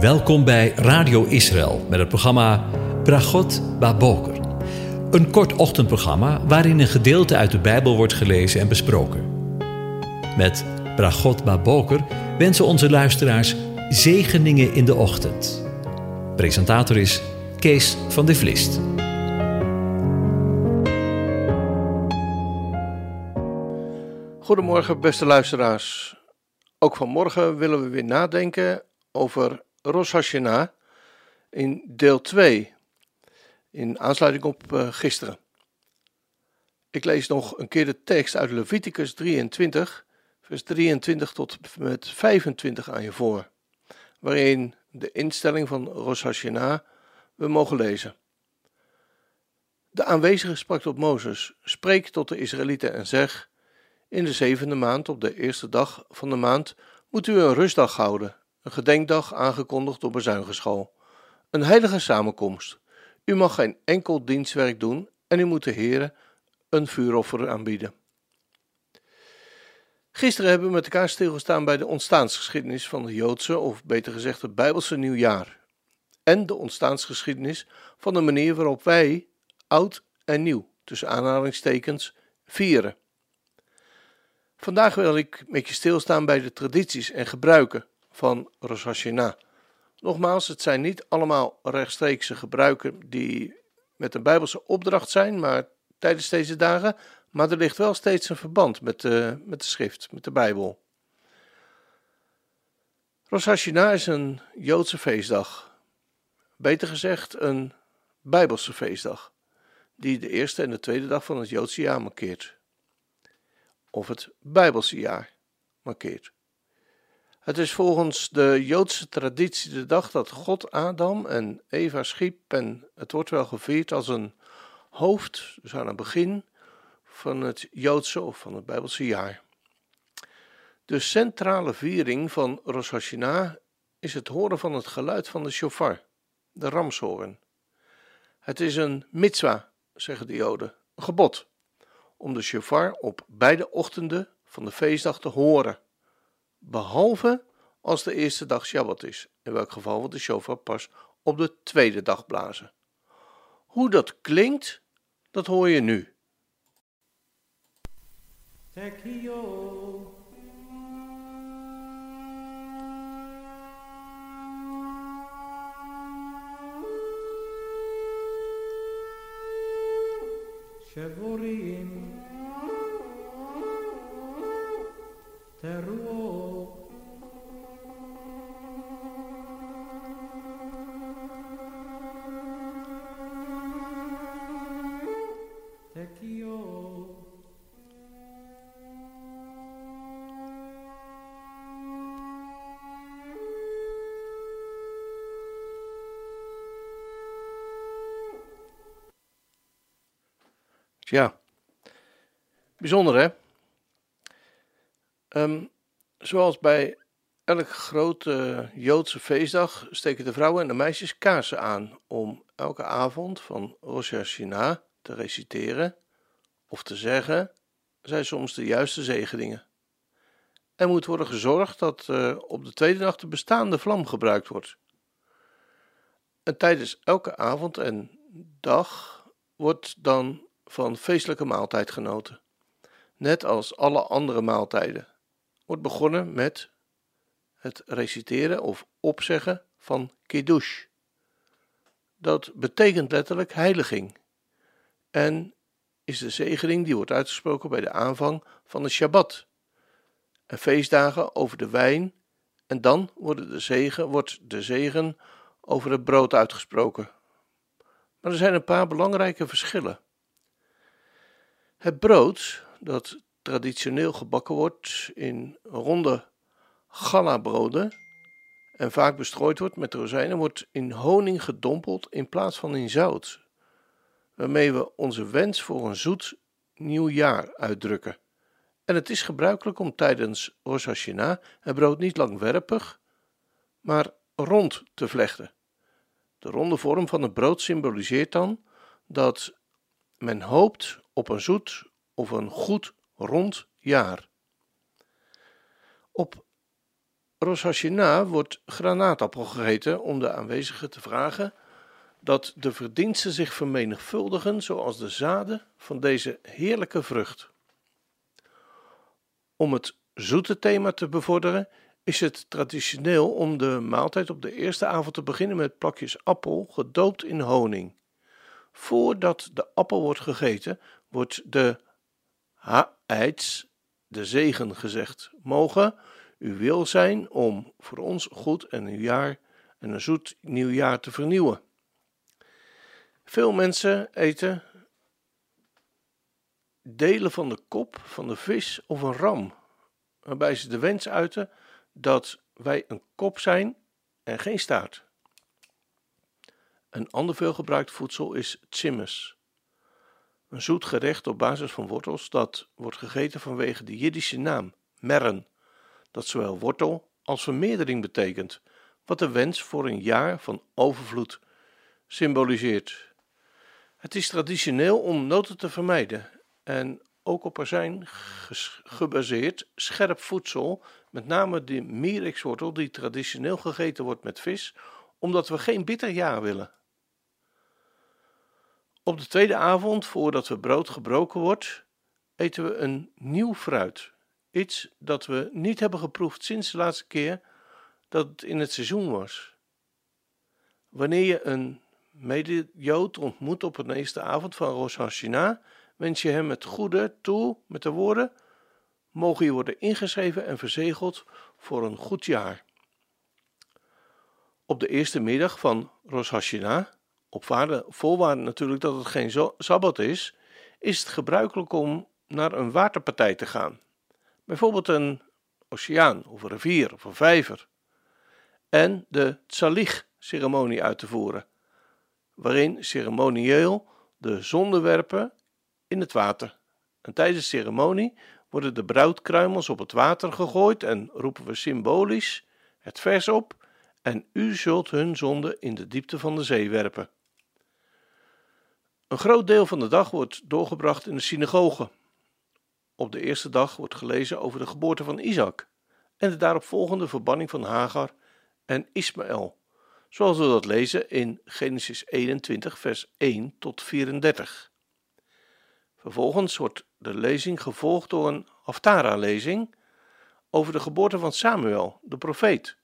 Welkom bij Radio Israël met het programma Bragot Baboker. Een kort ochtendprogramma waarin een gedeelte uit de Bijbel wordt gelezen en besproken. Met Bragot Baboker wensen onze luisteraars zegeningen in de ochtend. Presentator is Kees van de Vlist. Goedemorgen, beste luisteraars. Ook vanmorgen willen we weer nadenken over Rosh Hashanah in deel 2, in aansluiting op uh, gisteren. Ik lees nog een keer de tekst uit Leviticus 23, vers 23 tot met 25 aan je voor, waarin de instelling van Rosh Hashanah we mogen lezen. De aanwezige sprak tot Mozes: Spreek tot de Israëlieten en zeg: In de zevende maand, op de eerste dag van de maand, moet u een rustdag houden een gedenkdag aangekondigd op een zuigerschool. Een heilige samenkomst. U mag geen enkel dienstwerk doen en u moet de Heere een vuuroffer aanbieden. Gisteren hebben we met elkaar stilgestaan bij de ontstaansgeschiedenis van het Joodse, of beter gezegd het Bijbelse nieuwjaar. En de ontstaansgeschiedenis van de manier waarop wij oud en nieuw, tussen aanhalingstekens, vieren. Vandaag wil ik met je stilstaan bij de tradities en gebruiken van Rosh Hashanah. Nogmaals, het zijn niet allemaal rechtstreekse gebruiken die met een bijbelse opdracht zijn, maar tijdens deze dagen, maar er ligt wel steeds een verband met de, met de schrift, met de Bijbel. Rosh Hashanah is een Joodse feestdag, beter gezegd een Bijbelse feestdag, die de eerste en de tweede dag van het Joodse jaar markeert, of het Bijbelse jaar markeert. Het is volgens de Joodse traditie de dag dat God Adam en Eva schiep en het wordt wel gevierd als een hoofd, dus aan het begin van het Joodse of van het Bijbelse jaar. De centrale viering van Rosh Hashanah is het horen van het geluid van de shofar, de ramshoorn. Het is een mitzwa, zeggen de Joden, een gebod, om de shofar op beide ochtenden van de feestdag te horen behalve als de eerste dag Shabbat is, in welk geval we de shofar pas op de tweede dag blazen. Hoe dat klinkt, dat hoor je nu. Tja, bijzonder hè? Um, zoals bij elke grote Joodse feestdag steken de vrouwen en de meisjes kaarsen aan om elke avond van Rosh Hashanah te reciteren of te zeggen, zijn soms de juiste zegeningen. Er moet worden gezorgd dat uh, op de tweede nacht de bestaande vlam gebruikt wordt. En tijdens elke avond en dag wordt dan van feestelijke maaltijd genoten, net als alle andere maaltijden wordt begonnen met het reciteren of opzeggen van kiddush. Dat betekent letterlijk heiliging en is de zegening die wordt uitgesproken bij de aanvang van de Shabbat. En feestdagen over de wijn en dan wordt de zegen, wordt de zegen over het brood uitgesproken. Maar er zijn een paar belangrijke verschillen. Het brood dat traditioneel gebakken wordt in ronde gallabroden en vaak bestrooid wordt met rozijnen, wordt in honing gedompeld in plaats van in zout, waarmee we onze wens voor een zoet nieuw jaar uitdrukken. En het is gebruikelijk om tijdens Rosh het brood niet langwerpig, maar rond te vlechten. De ronde vorm van het brood symboliseert dan dat men hoopt op een zoet of een goed rond jaar. Op Rosh Hashanah wordt granaatappel gegeten om de aanwezigen te vragen dat de verdiensten zich vermenigvuldigen zoals de zaden van deze heerlijke vrucht. Om het zoete thema te bevorderen is het traditioneel om de maaltijd op de eerste avond te beginnen met plakjes appel gedoopt in honing. Voordat de appel wordt gegeten, wordt de ha'eits, de zegen gezegd. Mogen uw wil zijn om voor ons goed en een jaar en een zoet nieuw jaar te vernieuwen. Veel mensen eten delen van de kop van de vis of een ram, waarbij ze de wens uiten dat wij een kop zijn en geen staart. Een ander veelgebruikt voedsel is tsimmes, een zoet gerecht op basis van wortels dat wordt gegeten vanwege de Jiddische naam merren, dat zowel wortel als vermeerdering betekent, wat de wens voor een jaar van overvloed symboliseert. Het is traditioneel om noten te vermijden en ook op azijn gebaseerd scherp voedsel, met name de mirekswortel die traditioneel gegeten wordt met vis, omdat we geen bitter jaar willen. Op de tweede avond, voordat we brood gebroken wordt, eten we een nieuw fruit. Iets dat we niet hebben geproefd sinds de laatste keer dat het in het seizoen was. Wanneer je een mede-Jood ontmoet op de eerste avond van Rosh Hashanah, wens je hem het goede toe met de woorden: Mogen je worden ingeschreven en verzegeld voor een goed jaar. Op de eerste middag van Rosh Hashanah, op voorwaarde natuurlijk dat het geen sabbat is, is het gebruikelijk om naar een waterpartij te gaan. Bijvoorbeeld een oceaan of een rivier of een vijver. En de tsalich-ceremonie uit te voeren, waarin ceremonieel de zonde werpen in het water. En tijdens de ceremonie worden de bruidkruimels op het water gegooid en roepen we symbolisch het vers op: En u zult hun zonde in de diepte van de zee werpen. Een groot deel van de dag wordt doorgebracht in de synagoge. Op de eerste dag wordt gelezen over de geboorte van Isaac en de daaropvolgende verbanning van Hagar en Ismaël, zoals we dat lezen in Genesis 21, vers 1 tot 34. Vervolgens wordt de lezing gevolgd door een Haftara-lezing over de geboorte van Samuel, de profeet,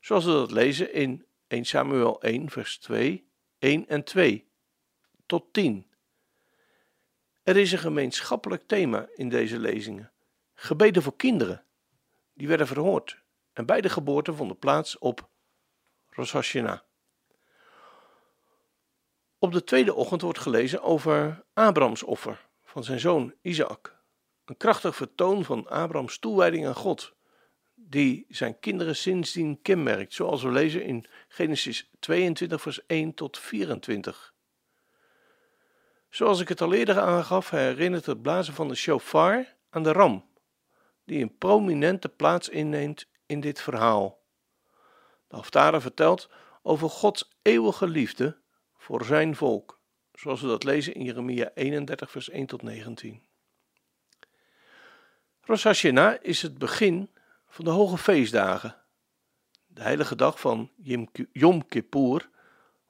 zoals we dat lezen in 1 Samuel 1, vers 2, 1 en 2 tot 10. Er is een gemeenschappelijk thema in deze lezingen: gebeden voor kinderen. Die werden verhoord en beide geboorten vonden plaats op Rosh Hashanah. Op de tweede ochtend wordt gelezen over Abrahams offer van zijn zoon Isaac. Een krachtig vertoon van Abrahams toewijding aan God, die zijn kinderen sindsdien kenmerkt, zoals we lezen in Genesis 22, vers 1 tot 24. Zoals ik het al eerder aangaf, herinnert het blazen van de shofar aan de ram, die een prominente plaats inneemt in dit verhaal. De Haftara vertelt over Gods eeuwige liefde voor zijn volk zoals we dat lezen in Jeremia 31, vers 1 tot 19. Rosh Hashanah is het begin van de hoge feestdagen, de heilige dag van Yom Kippur,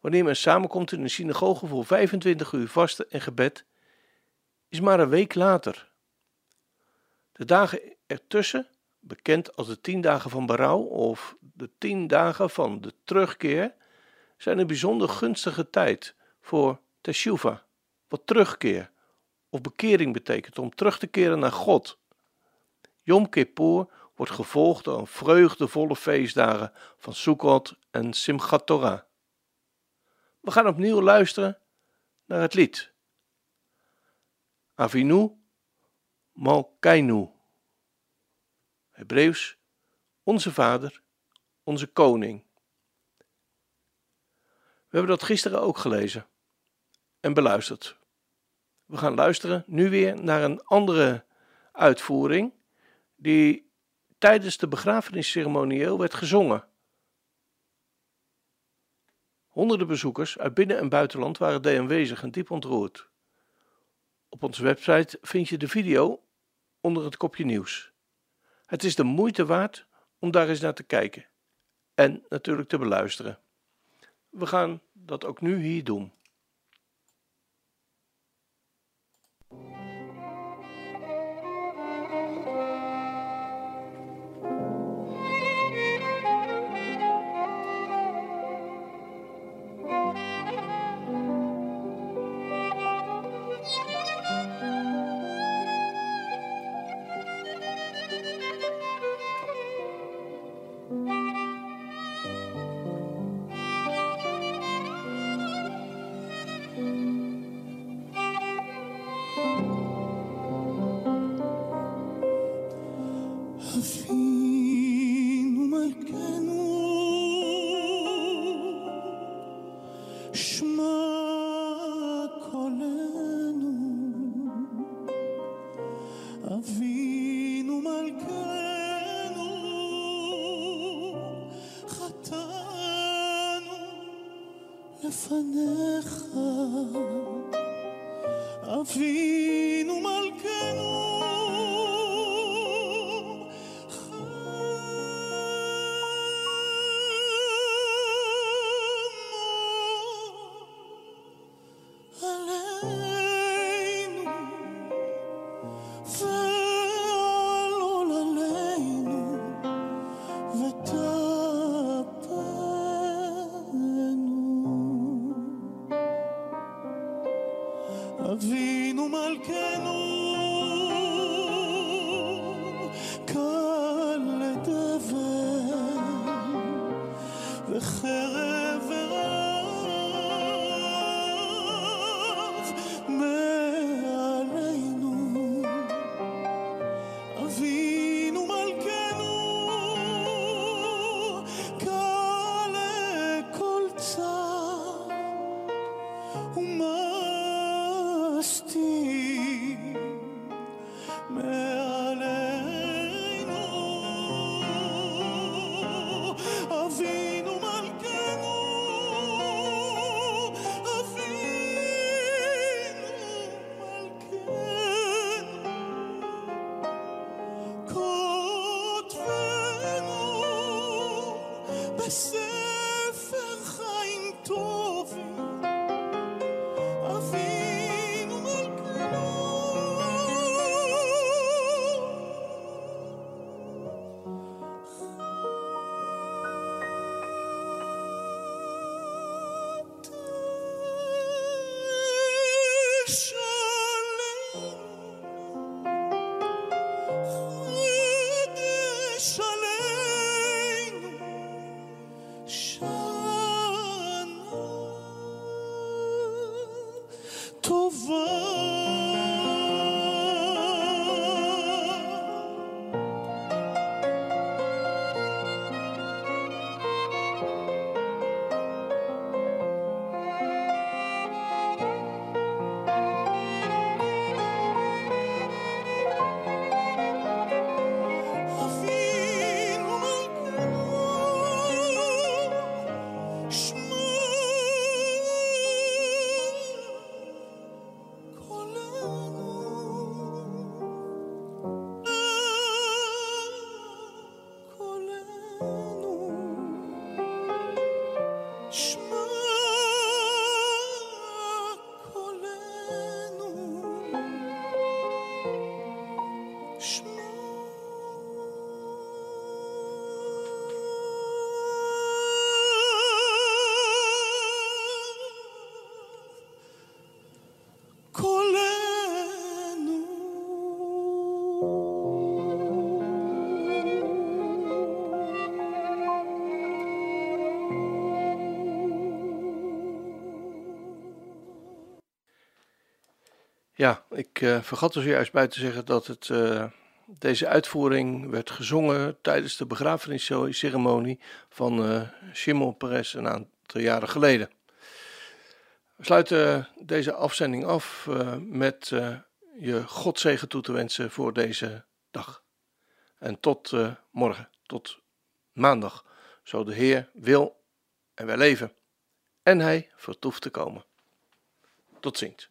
wanneer men samenkomt in een synagoge voor 25 uur vasten en gebed, is maar een week later. De dagen ertussen, bekend als de tien dagen van berouw of de tien dagen van de terugkeer, zijn een bijzonder gunstige tijd voor teshuva, wat terugkeer of bekering betekent, om terug te keren naar God. Yom Kippur wordt gevolgd door een vreugdevolle feestdagen van Sukkot en Simchat Torah. We gaan opnieuw luisteren naar het lied. Avinu Malkainu. Hebreeuws, onze Vader, onze Koning. We hebben dat gisteren ook gelezen en beluisterd. We gaan luisteren nu weer naar een andere uitvoering die tijdens de begrafenisceremonieel werd gezongen. Honderden bezoekers uit binnen- en buitenland waren aanwezig en diep ontroerd. Op onze website vind je de video onder het kopje nieuws. Het is de moeite waard om daar eens naar te kijken en natuurlijk te beluisteren. We gaan dat ook nu hier doen. לפניך. אבינו מלכנו, אבינו מלכנו ik eh, vergat er zojuist bij te zeggen dat het, eh, deze uitvoering werd gezongen tijdens de begrafenisceremonie van Peres een aantal jaren geleden. We sluiten deze afzending af met je Godzegen toe te wensen voor deze dag. En tot morgen, tot maandag, zo de Heer wil en wij leven. En Hij vertoeft te komen. Tot ziens.